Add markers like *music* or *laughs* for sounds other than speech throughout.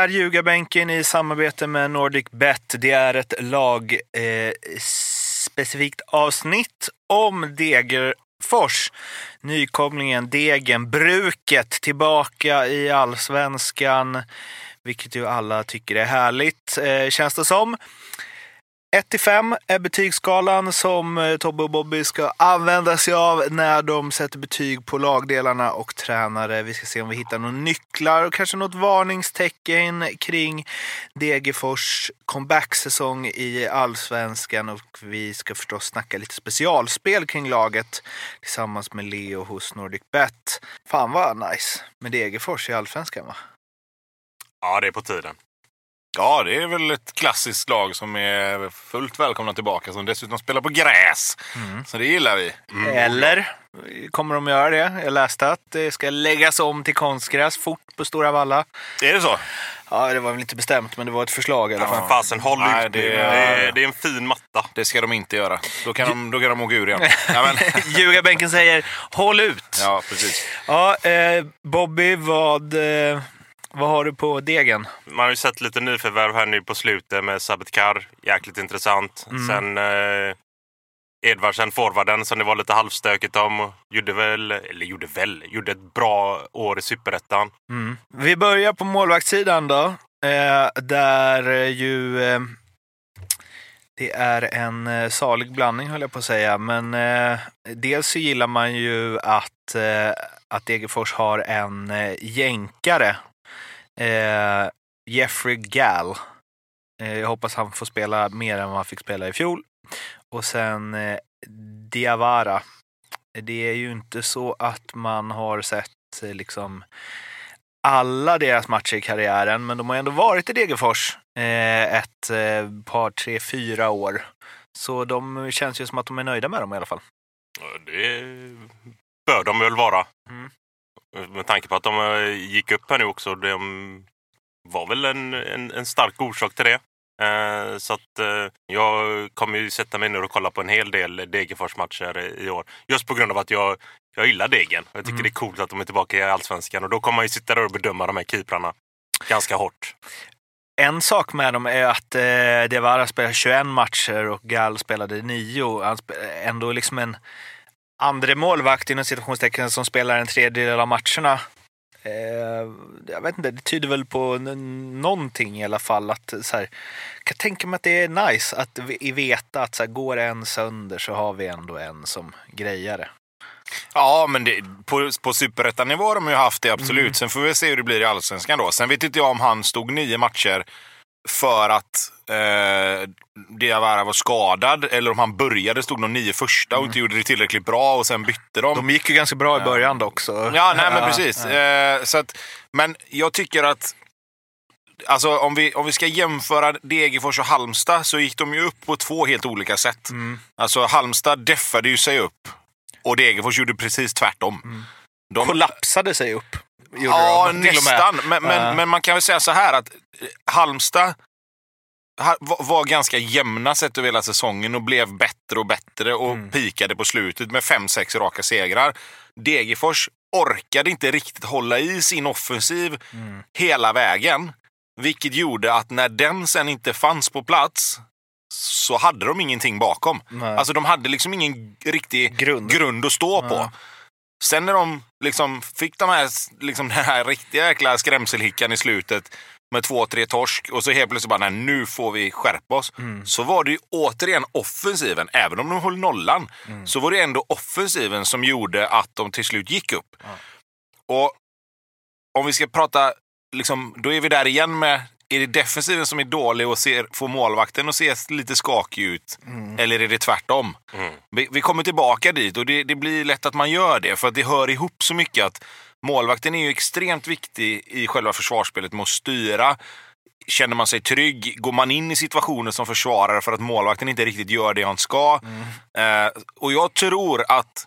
Är Ljugarbänken i samarbete med Nordic Bet. Det är ett lagspecifikt eh, avsnitt om Degerfors. Nykomlingen Degen, bruket tillbaka i allsvenskan, vilket ju alla tycker är härligt, eh, känns det som. 1 till 5 är betygsskalan som eh, Tobbe och Bobby ska använda sig av när de sätter betyg på lagdelarna och tränare. Vi ska se om vi hittar några nycklar och kanske något varningstecken kring Degerfors comeback-säsong i allsvenskan och vi ska förstås snacka lite specialspel kring laget tillsammans med Leo hos Nordic Bet. Fan vad nice med Degerfors i allsvenskan va? Ja, det är på tiden. Ja, det är väl ett klassiskt lag som är fullt välkomna tillbaka. Som dessutom spelar på gräs. Så det gillar vi. Eller kommer de göra det? Jag läste att det ska läggas om till konstgräs fort på Stora Valla. Är det så? Ja, det var väl inte bestämt, men det var ett förslag i alla Ja, fall. men fasen, håll Nej, ut. det Det, är- det är en fin matta. Det ska de inte göra. Då kan de, då kan de åka ur igen. *laughs* Ja, *laughs* Ljugarbänken säger håll ut. Ja, ja precis. eh, Bobby, vad, eh, vad har du på degen? Man har ju sett lite nyförvärv här nu på slutet med Sabetkar. Jäkligt intressant. Sen eh, Edvardsen, forwarden, som det var lite halvstökigt om. Gjorde väl, eller gjorde väl, gjorde ett bra år i Superettan. Mm. Vi börjar på målvaktssidan då. Eh, där eh, ju eh, det är en eh, salig blandning höll jag på att säga. Men eh, dels så gillar man ju att, eh, att Degerfors har en eh, jänkare. Eh, Jeffrey Gall. Eh, jag hoppas han får spela mer än vad han fick spela i fjol. Och sen eh, Diawara. Det är ju inte så att man har sett eh, liksom alla deras matcher i karriären, men de har ändå varit i Degerfors eh, ett eh, par, tre, fyra år. Så de känns ju som att de är nöjda med dem i alla fall. Det bör de väl vara. Mm. Med tanke på att de eh, gick upp här nu också. De var väl en, en, en stark orsak till det. Eh, så att eh, jag kommer ju sätta mig ner och kolla på en hel del Degerfors-matcher i år. Just på grund av att jag, jag gillar Degen. Jag tycker Mm. det är coolt att de är tillbaka i Allsvenskan. Och då kommer man ju sitta där och bedöma de här keeprarna ganska hårt. En sak med dem är att eh, Diawara spelade 21 matcher och Gall spelade 9. Han sp- ändå liksom en andre målvakt inom citationstecken som spelar en tredjedel av matcherna. Eh, jag vet inte, det tyder väl på någonting i alla fall. Att, så här, jag kan tänka mig att det är nice att vi- veta att så här, går en sönder så har vi ändå en som grejar det. Ja, men det, på, på superettanivå har de ju haft det absolut. Sen får vi se hur det blir i allsvenskan då. Sen vet inte jag om han stod nio matcher för att eh, Diawara var skadad eller om han började, stod de nio första och inte gjorde det tillräckligt bra och sen bytte de. De gick ju ganska bra i början dock. Så. Ja, nej men precis. Eh, så att, men jag tycker att Alltså om vi, om vi ska jämföra Degerfors och Halmstad så gick de ju upp på två helt olika sätt. Mm. Alltså Halmstad deffade ju sig upp och Degerfors gjorde precis tvärtom. De, Kollapsade sig upp. Ja, nästan. Men, men, men man kan väl säga så här att Halmstad ha- var, ganska jämna sett över hela säsongen och blev bättre och bättre och Mm. pikade på slutet med fem sex raka segrar. Degerfors orkade inte riktigt hålla i sin offensiv Mm. hela vägen. Vilket gjorde att när den sen inte fanns på plats så hade de ingenting bakom. Nej. Alltså de hade liksom ingen riktig Grund. grund, att stå på. Sen när de liksom fick de här, liksom *laughs* den här riktiga jäkla skrämselhickan i slutet med två, tre torsk och så helt plötsligt bara, nej, nu får vi skärpa oss. Mm. Så var det ju återigen offensiven, även om de höll nollan, Mm. så var det ändå offensiven som gjorde att de till slut gick upp. Ja. Och om vi ska prata, liksom, då är vi där igen med, är det defensiven som är dålig och ser, får målvakten att se lite skakig ut? Mm. Eller är det tvärtom? Mm. Vi, vi kommer tillbaka dit och det, det blir lätt att man gör det för att det hör ihop så mycket att målvakten är ju extremt viktig i själva försvarsspelet med att styra. Känner man sig trygg? Går man in i situationer som försvarare för att målvakten inte riktigt gör det han ska? Eh, och jag tror att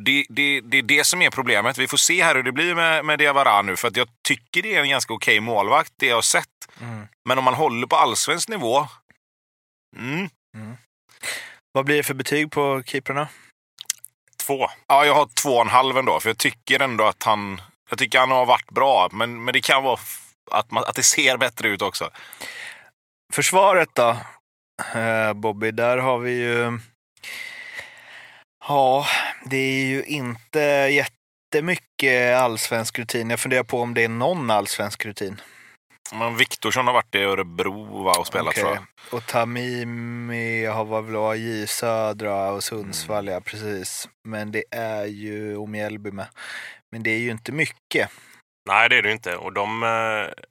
det, det, det är det som är problemet. Vi får se här hur det blir med, med Diawara nu. För att jag tycker det är en ganska okej målvakt, det jag har sett. Mm. Men om man håller på allsvensk nivå... Mm, Vad blir det för betyg på keeprarna? Två. Ja, jag har två och en halv ändå, för jag tycker ändå att han... Jag tycker han har varit bra, men, men det kan vara att, man, att det ser bättre ut också. Försvaret då, eh, Bobby, där har vi ju... Ja, det är ju inte jättemycket allsvensk rutin. Jag funderar på om det är någon allsvensk rutin. Men Viktorsson har varit i Örebro va, och spelat Okej. tror jag. Och Tamimi har varit väl i Södra och Sundsvall, Mm. ja precis. Men det är ju och Mjällby med. Men det är ju inte mycket. Nej, det är det inte. Och de, eh,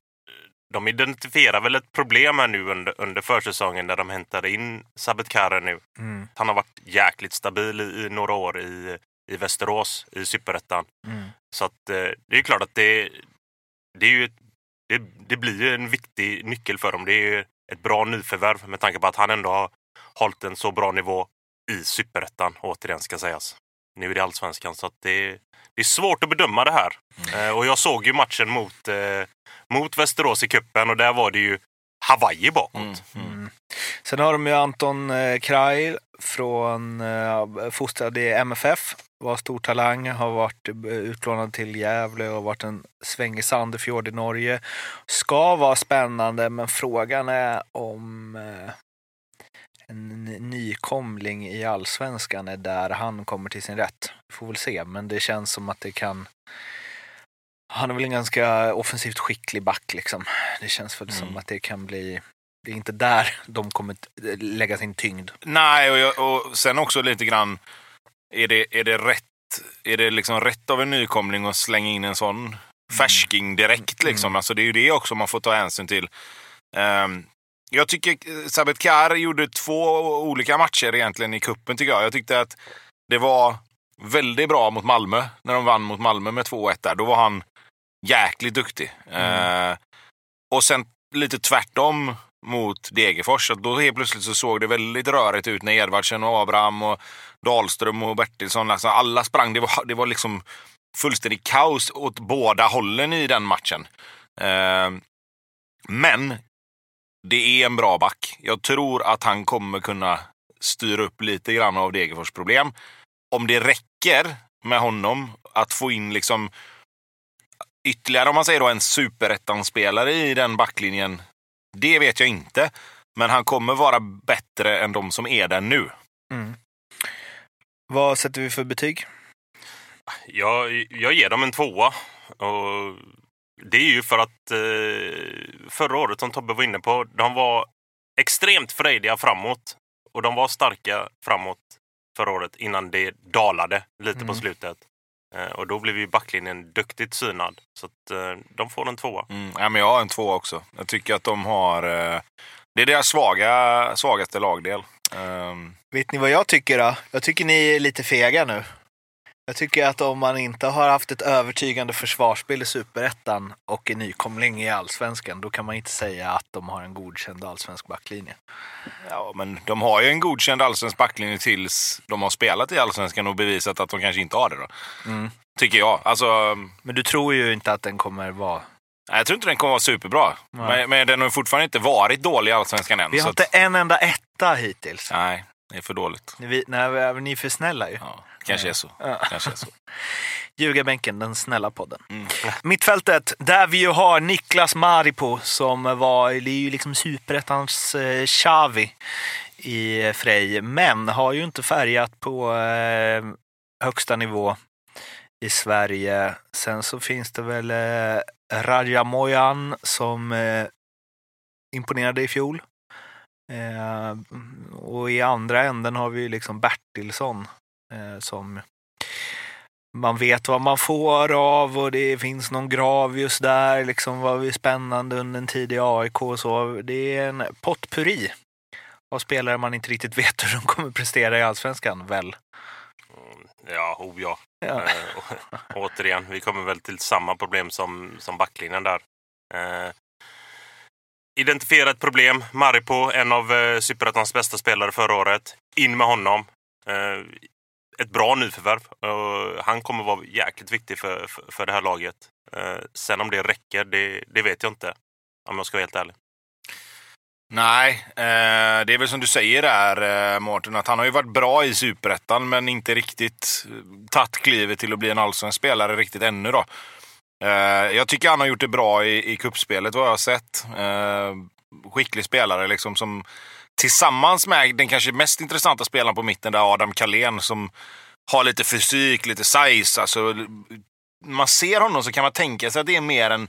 de identifierar väl ett problem här nu under, under försäsongen när de hämtade in Sabet Kare nu. Mm. Han har varit jäkligt stabil i, i några år i, i Västerås i Superettan. Mm. Så att, eh, det är klart att det, det, är ju ett, det, det blir ju en viktig nyckel för dem. Det är ju ett bra nyförvärv med tanke på att han ändå har hållit en så bra nivå i Superettan, återigen ska sägas. Nu är det Allsvenskan, så att det, det är svårt att bedöma det här. Eh, och jag såg ju matchen mot, eh, mot Västerås i kuppen och där var det ju Hawaii bakåt. Mm. Mm. Mm. Sen har de ju Anton eh, Krajl från eh, fostrad i MFF. Var stor talang, har varit eh, utlånad till Gävle och varit en sväng i Sandefjord i Norge. Ska vara spännande, men frågan är om eh, nykomling i allsvenskan är där han kommer till sin rätt. Vi får väl se, men det känns som att det kan han är väl en ganska offensivt skicklig back liksom. Det känns väl som Mm. att det kan bli det är inte där de kommer lägga sin tyngd. Nej, och, jag, och sen också lite grann, är det, är det rätt är det liksom rätt av en nykomling att slänga in en sån färsking direkt? Liksom? Mm. Alltså, det är ju det också man får ta hänsyn till. Ehm, jag tycker eh, Sabet Kar gjorde två olika matcher egentligen i kuppen tycker jag. Jag tyckte att det var väldigt bra mot Malmö, när de vann mot Malmö med 2-1 där. Då var han jäkligt duktig. Mm. Eh, och sen lite tvärtom mot Degerfors. Att Då helt plötsligt så såg det väldigt rörigt ut när Edvardsen och Abraham och Dahlström och Bertilsson, alltså alla sprang. Det var, det var liksom fullständigt kaos åt båda hållen i den matchen. Eh, men det är en bra back. Jag tror att han kommer kunna styra upp lite grann av Degerfors problem. Om det räcker med honom att få in liksom ytterligare, om man säger då, en superettan-spelare i den backlinjen. Det vet jag inte. Men han kommer vara bättre än de som är där nu. Mm. Vad sätter vi för betyg? Jag, jag ger dem en tvåa. Och det är ju för att eh, förra året, som Tobbe var inne på, de var extremt frejdiga framåt. Och de var starka framåt förra året innan det dalade lite på Mm. slutet. Eh, och då blev ju backlinjen duktigt synad. Så att, eh, de får en tvåa. Mm. Ja, men jag har en två också. Jag tycker att de har... Eh, det är deras svaga, svagaste lagdel. Ehm, Vet ni vad jag tycker då? Jag tycker ni är lite fega nu. Jag tycker att om man inte har haft ett övertygande försvarsspel i Superettan och en nykomling i Allsvenskan, då kan man inte säga att de har en godkänd allsvensk backlinje. ja, men de har ju en godkänd allsvensk backlinje tills de har spelat i allsvenskan och bevisat att de kanske inte har det. Då. Mm. Tycker jag. Alltså, Men du tror ju inte att den kommer vara... nej, jag tror inte den kommer vara superbra. Nej. Men, men den har fortfarande inte varit dålig i allsvenskan än. Vi har inte att, en enda etta hittills. nej, det är för dåligt. Vi, nej, ni är för snälla ju. Ja, kanske är så. Ja. Kanske är så. Ljugarbänken, den snälla podden. Mm. Mittfältet, där vi ju har Niklas Maripo som var, det är ju liksom superettans eh, Xavi i Frej, men har ju inte färgat på eh, högsta nivå i Sverige. Sen så finns det väl eh, Rajamoyan som eh, imponerade i fjol. Eh, och i andra änden har vi ju liksom Bertilsson som man vet vad man får av och det finns någon Gravius där, liksom vi spännande under en tid i AIK och så. Det är en potpurri av spelare man inte riktigt *laughs* vet hur de kommer prestera i Allsvenskan, väl? Mm, Ja, oh ja. Ja. Eh, återigen, vi kommer väl till samma problem som, som backlinjen där. Eh, identifiera ett problem. Maripo, en av eh, Superettans bästa spelare förra året. In med honom. Eh, ett bra nyförvärv. Uh, han kommer vara jäkligt viktig för, för, för det här laget. Uh, sen om det räcker, det, det vet jag inte. Om jag ska vara helt ärlig. Nej, eh, det är väl som du säger där eh, Mårten, att han har ju varit bra i Superettan men inte riktigt eh, tagit klivet till att bli en allsvensk spelare riktigt ännu då. Eh, jag tycker han har gjort det bra i, i kuppspelet vad jag har sett. Eh, skicklig spelare liksom som tillsammans med den kanske mest intressanta spelaren på mitten där Adam Kalén som har lite fysik, lite size. Alltså, man ser honom så kan man tänka sig att det är mer en,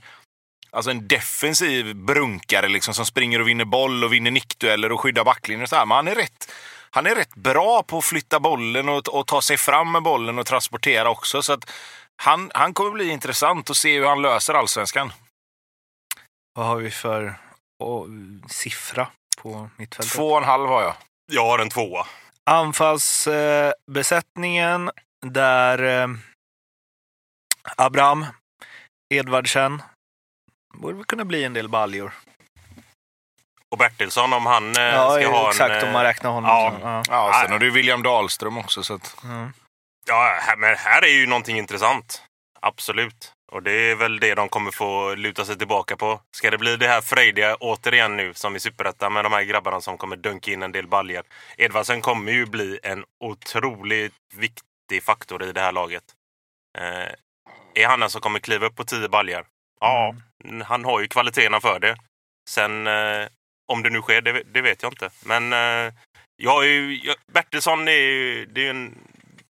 alltså en defensiv brunkare liksom, som springer och vinner boll och vinner nickdueller och skyddar backlinjen. Så här. Men han är, rätt, han är rätt bra på att flytta bollen och, och ta sig fram med bollen och transportera också. Så att han, han kommer bli intressant att se hur han löser allsvenskan. Vad har vi för oh, siffra på mittfältet? Två och en halv har jag. Jag har en tvåa. Anfallsbesättningen eh, där eh, Abraham, Edvardsen, borde väl kunna bli en del baljor. Och Bertilsson om han eh, Ja, ska ha exakt en... om man räknar honom. ja. så, ja. Ja, sen har du William Dahlström också. Så att, Mm. Ja, men här är ju någonting intressant. Absolut. Och det är väl det de kommer få luta sig tillbaka på. Ska det bli det här frejdiga återigen nu som i Superettan med de här grabbarna som kommer dunka in en del baljer. Edvardsen kommer ju bli en otroligt viktig faktor i det här laget. Eh, är han den som kommer kliva upp på 10 baljer? Ja, han har ju kvaliteterna för det. Sen eh, om det nu sker, det, det vet jag inte. Men eh, jag är ju, Bertilsson är ju det är en,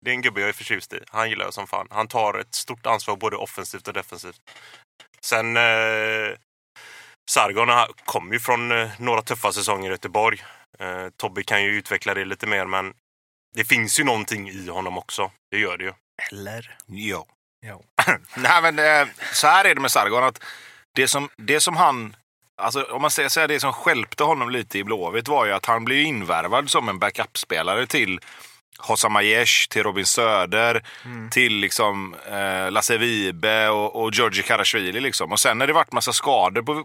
det är en gubbe jag är förtjust i. Han gillar jag som fan. Han tar ett stort ansvar både offensivt och defensivt. Sen eh, Sargon han kom ju från eh, några tuffa säsonger i Göteborg. Eh, Tobbe kan ju utveckla det lite mer men det finns ju någonting i honom också. Det gör det ju. Eller? ja. Ja. *laughs* Nej, men eh, så här är det med Sargon. Att det, som, det som han... Alltså, om man säger så här, det som skälpte honom lite i Blåvitt var ju att han blev invärvad som en backup-spelare till Hossam Aiesh, till Robin Söder, till liksom, eh, Lasse Vibe och, och Georgi Karashvili. Liksom. Och sen när det vart massa skador på,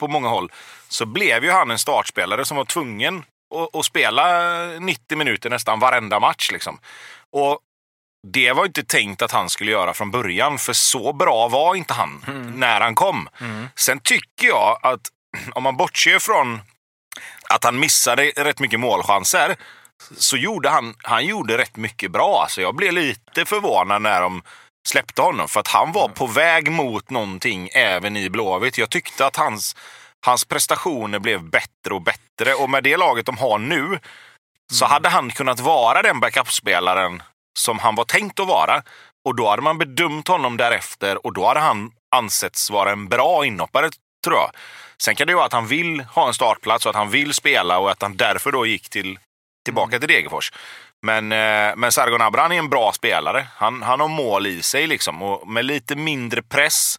på många håll så blev ju han en startspelare som var tvungen att, att spela 90 minuter nästan varenda match. Liksom. Och det var inte tänkt att han skulle göra från början, för så bra var inte han när han kom. Sen tycker jag att *clears throat* om man bortser från att han missade rätt mycket målchanser så gjorde han, han gjorde rätt mycket bra. Alltså jag blev lite förvånad när de släppte honom för att han var på väg mot någonting även i Blåvitt. Jag tyckte att hans, hans prestationer blev bättre och bättre och med det laget de har nu så hade han kunnat vara den backupspelaren som han var tänkt att vara. Och då hade man bedömt honom därefter och då hade han ansetts vara en bra inhoppare, tror jag. Sen kan det ju vara att han vill ha en startplats och att han vill spela och att han därför då gick till, tillbaka till Degerfors. Men, eh, men Sargon Abraham är en bra spelare. Han, han har mål i sig liksom. Och med lite mindre press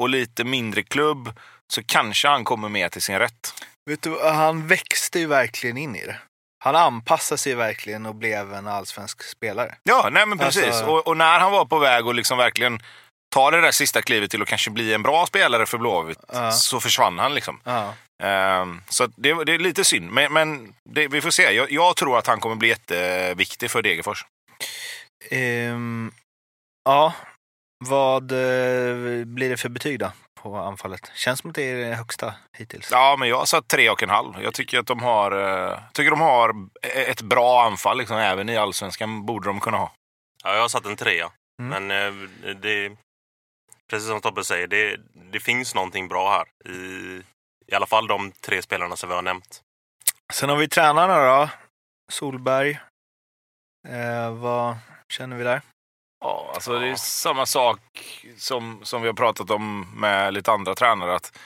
och lite mindre klubb så kanske han kommer med till sin rätt. Vet du, han växte ju verkligen in i det. Han anpassade sig verkligen och blev en allsvensk spelare. Ja, nej men precis. Alltså- Och, och när han var på väg att liksom verkligen ta det där sista klivet till att kanske bli en bra spelare för Blåvitt Ja. så försvann han liksom. Ja. Ehm, så det, det är lite synd, men, men det, vi får se. Jag, jag tror att han kommer bli jätteviktig för Degerfors. Ehm, ja, vad eh, blir det för betyg då på anfallet? Känns som att det är det högsta hittills. Ja, men jag har satt tre och en halv. Jag tycker att de har, eh, tycker de har ett bra anfall. Liksom, även i allsvenskan borde de kunna ha. Ja, jag har satt en trea. Mm. Men eh, det, precis som Tobbe säger, det, det finns någonting bra här. I, I alla fall de tre spelarna som vi har nämnt. Sen har vi tränarna då. Solberg. Eh, vad känner vi där? Ja, alltså det är samma sak som, som vi har pratat om med lite andra tränare. Att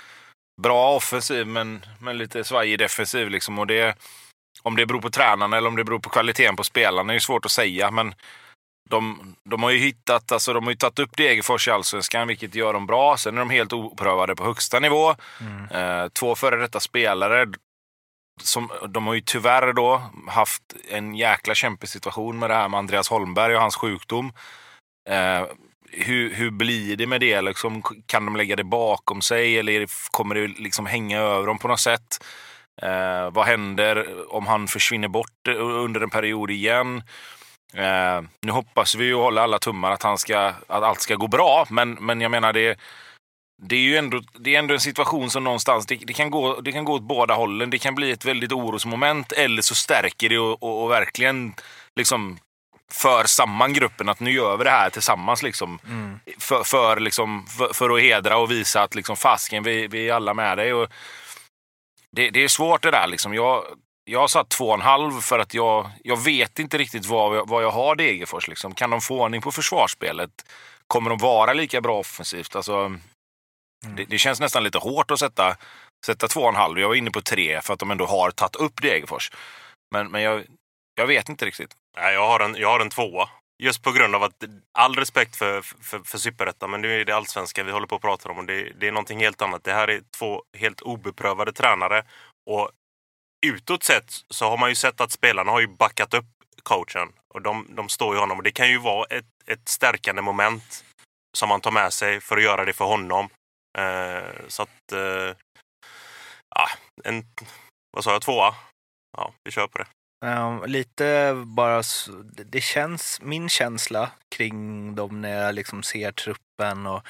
bra offensiv men, men lite svajig defensiv. Liksom. Och det, om det beror på tränarna eller om det beror på kvaliteten på spelarna är ju svårt att säga. Men de, de har ju hittat, alltså de har ju tagit upp Degerfors i Allsvenskan, vilket gör dem bra. Sen är de helt oprövade på högsta nivå. Eh, två före detta spelare. Som, de har ju tyvärr då haft en jäkla kämpig situation med det här med Andreas Holmberg och hans sjukdom. Eh, hur, hur blir det med det? Liksom, kan de lägga det bakom sig eller kommer det liksom hänga över dem på något sätt? Eh, vad händer om han försvinner bort under en period igen? Eh, nu hoppas vi ju och håller alla tummar att, han ska, att allt ska gå bra, men, men jag menar det, det är ju ändå, det är ändå en situation som någonstans, det, det, kan gå, det kan gå åt båda hållen. Det kan bli ett väldigt orosmoment eller så stärker det och, och, och verkligen liksom för samman gruppen att nu gör vi det här tillsammans. Liksom, Mm. för, för, liksom, för, för att hedra och visa att liksom, fasken, vi, vi är alla med dig. Och det, det är svårt det där. Liksom. Jag, jag har satt två och en halv för att jag, jag vet inte riktigt vad, jag- vad jag har Degerfors. Liksom. Kan de få ordning på försvarsspelet? Kommer de vara lika bra offensivt? Alltså, det, det känns nästan lite hårt att sätta, sätta två och en halv. Jag var inne på tre för att de ändå har tagit upp Degerfors. Men, men jag, jag vet inte riktigt. Nej, jag, har en, jag har en tvåa. Just på grund av att all respekt för, för, för superettan, men nu är det allsvenskan vi håller på att prata om och det, det är någonting helt annat. Det här är två helt obeprövade tränare och utåt sett så har man ju sett att spelarna har ju backat upp coachen och de, de står ju honom och det kan ju vara ett, ett stärkande moment som man tar med sig för att göra det för honom. Eh, så att... Eh, ja, en... Vad sa jag? Tvåa? Ja, vi kör på det. Um, lite bara, det det känns, min känsla kring dem när jag liksom ser truppen och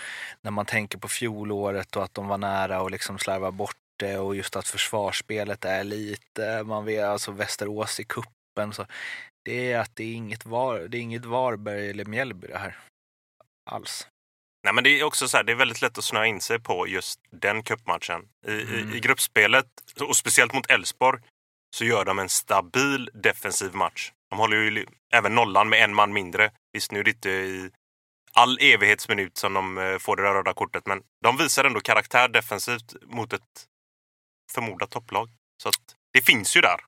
när man tänker på fjolåret och att de var nära och liksom slarva bort det och just att försvarsspelet är lite, man vet alltså Västerås i kuppen så det är att det är inget, var, det är inget Varberg eller Mjällby det här. Alls. Nej, men det är också så här, det är väldigt lätt att snöa in sig på just den cupmatchen. I, Mm. i, I gruppspelet, och speciellt mot Elfsborg, så gör de en stabil defensiv match. De håller ju även nollan med en man mindre. Visst, nu är det inte i all evighetsminut som de eh, får det där röda kortet, men de visar ändå karaktär defensivt mot ett förmodat topplag. Så att det finns ju där.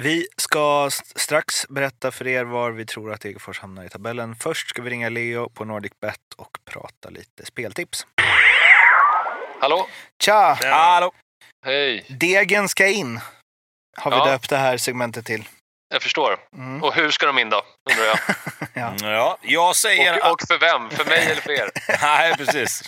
Vi ska strax berätta för er var vi tror att Degerfors hamnar i tabellen. Först ska vi ringa Leo på NordicBet och prata lite speltips. Hallå? Tja! Hallå! Hej. Degen ska in. Har vi Ja. döpt det här segmentet till. Jag förstår. Mm. Och hur ska de in då? Undrar jag. *laughs* Ja. Ja, jag säger Och, och för vem? För mig eller för er? *laughs* Nej, precis.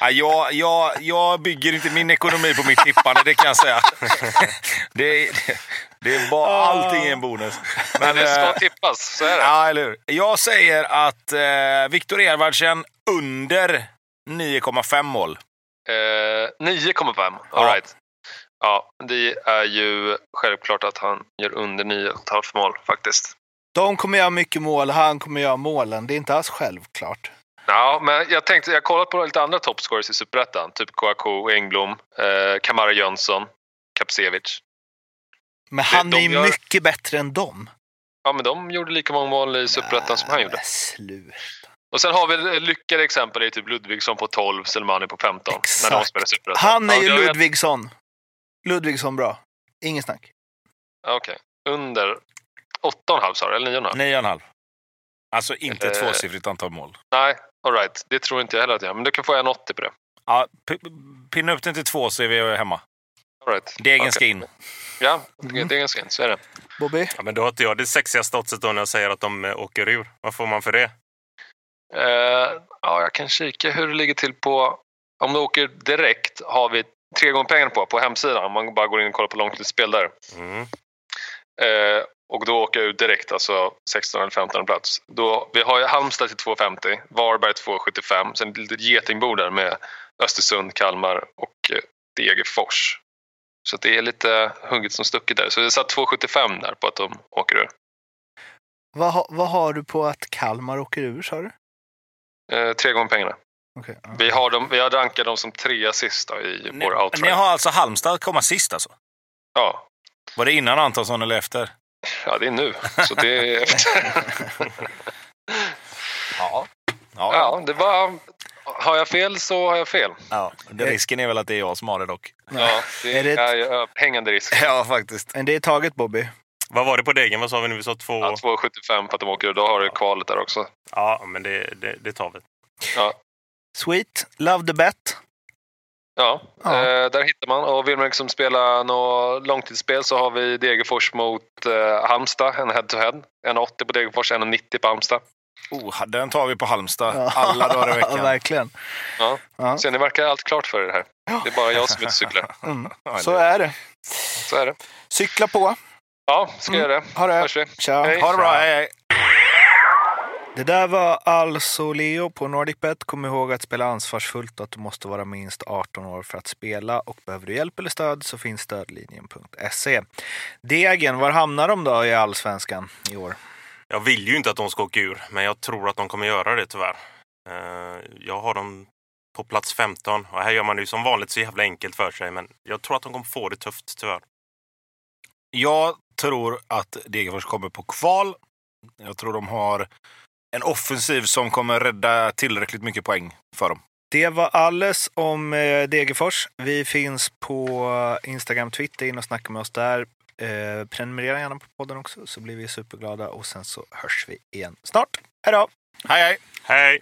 Ja, jag, jag, jag bygger inte min ekonomi på mitt tippande, det kan jag säga. *laughs* Det, det, det är bara allting är en bonus. Men det ska eh, tippas, så är det. Ja, eller hur? Jag säger att eh, Viktor Edvardsen under 9,5 mål. Eh, 9,5. All Ja. right. Ja, det är ju självklart att han gör under 9,5 mål faktiskt. De kommer göra mycket mål, han kommer göra målen. Det är inte alls självklart. Ja, men jag tänkte, jag kollat på lite andra topscorers i Superettan. Typ Kouakou, Engblom, eh, Kamara Jönsson, Kapsevich. Men han de är ju gör- mycket bättre än dem. Ja, men de gjorde lika många mål i Superettan som han gjorde. Men Slut. Och sen har vi lyckade exempel i typ Ludvigsson på 12, Selmani på 15. När de Exakt. spelar Superettan. Han är Ja, ju vet- Ludvigsson. Ludvigsson bra. Ingen snack. Okej. Under 8,5 sa du, eller 9,5? 9,5. Alltså inte ett Eh. tvåsiffrigt antal mål. Nej, alright. Det tror inte jag heller att jag har. Men du kan få en 80 på det. Ja, pinna upp den till två så är vi hemma. All right. Degen Okej. ska in. Ja, Mm. det är ganska fint. Så är det. Bobby? Ja, men då har inte jag det sexigaste oddset då när jag säger att de eh, åker ur. Vad får man för det? Eh, ja, jag kan kika hur det ligger till på... Om du åker direkt har vi tre gånger pengarna på, på hemsidan. Man bara går in och kollar på långtidsspel där. Mm. Eh, och då åker jag ut direkt, alltså 16 eller 15 plats. Då, vi har ju Halmstad till 2,50, Varberg 2,75. Sen ett litet getingbo där med Östersund, Kalmar och eh, Degerfors. Så det är lite hugget som stucket där. Så det satt 2,75 där på att de åker ur. Vad, ha- vad har du på att Kalmar åker ur, sa du? Eh, tre gånger pengarna. Okej, ja. Vi har, dem, vi har rankat dem som trea sist då, i Ni, vår ni outright. har alltså Halmstad komma sist alltså? Ja. Var det innan Antonsson eller efter? ja, det är nu. Så det är efter. *laughs* Ja. Ja, ja, det var... Har jag fel så har jag fel. ja. Det, risken är väl att det är jag som har det dock. Ja, det Är det ett- är ju överhängande risk. Ja, faktiskt. Men det är taget, Bobby. Vad var det på degen? Vad sa vi nu? Vi sa två... Ja, 2,75 på att de åker. Då har du kvalet där också. Ja, men det, det, det tar vi. Ja, Sweet. Love the bet. ja. Ja. Eh, där hittar man. Och vill man liksom spela något långtidsspel så har vi Degerfors mot eh, Halmstad. En head-to-head. 1,80 på Degerfors, 1,90 på Halmstad. Oh, den tar vi på Halmstad Ja. alla dagar i *laughs* veckan. verkligen. Ja. Ja. Så ni verkar allt klart för er här. Det är bara jag som inte cyklar. *laughs* Mm. Så är det. Så är det. Cykla på. Ja, ska jag göra det. Ha det. Hörs vi. Tja. Hej. Ha det bra, hej, hej. Det där var alltså Leo på NordicBet. Kom ihåg att spela ansvarsfullt och att du måste vara minst 18 år för att spela. Och behöver du hjälp eller stöd så finns stödlinjen.se. Degen, var hamnar de då i allsvenskan i år? Jag vill ju inte att de ska åka ur, men jag tror att de kommer göra det tyvärr. Eh, jag har dem på plats 15 och här gör man det ju som vanligt så jävla enkelt för sig, men jag tror att de kommer få det tufft tyvärr. Jag tror att Degerfors kommer på kval. Jag tror de har en offensiv som kommer rädda tillräckligt mycket poäng för dem. Det var alles om eh, Degerfors. Vi finns på Instagram, Twitter. In och snacka med oss där. Eh, prenumerera gärna på podden också så blir vi superglada och sen så hörs vi igen snart. Hej då! Hej hej! Hej!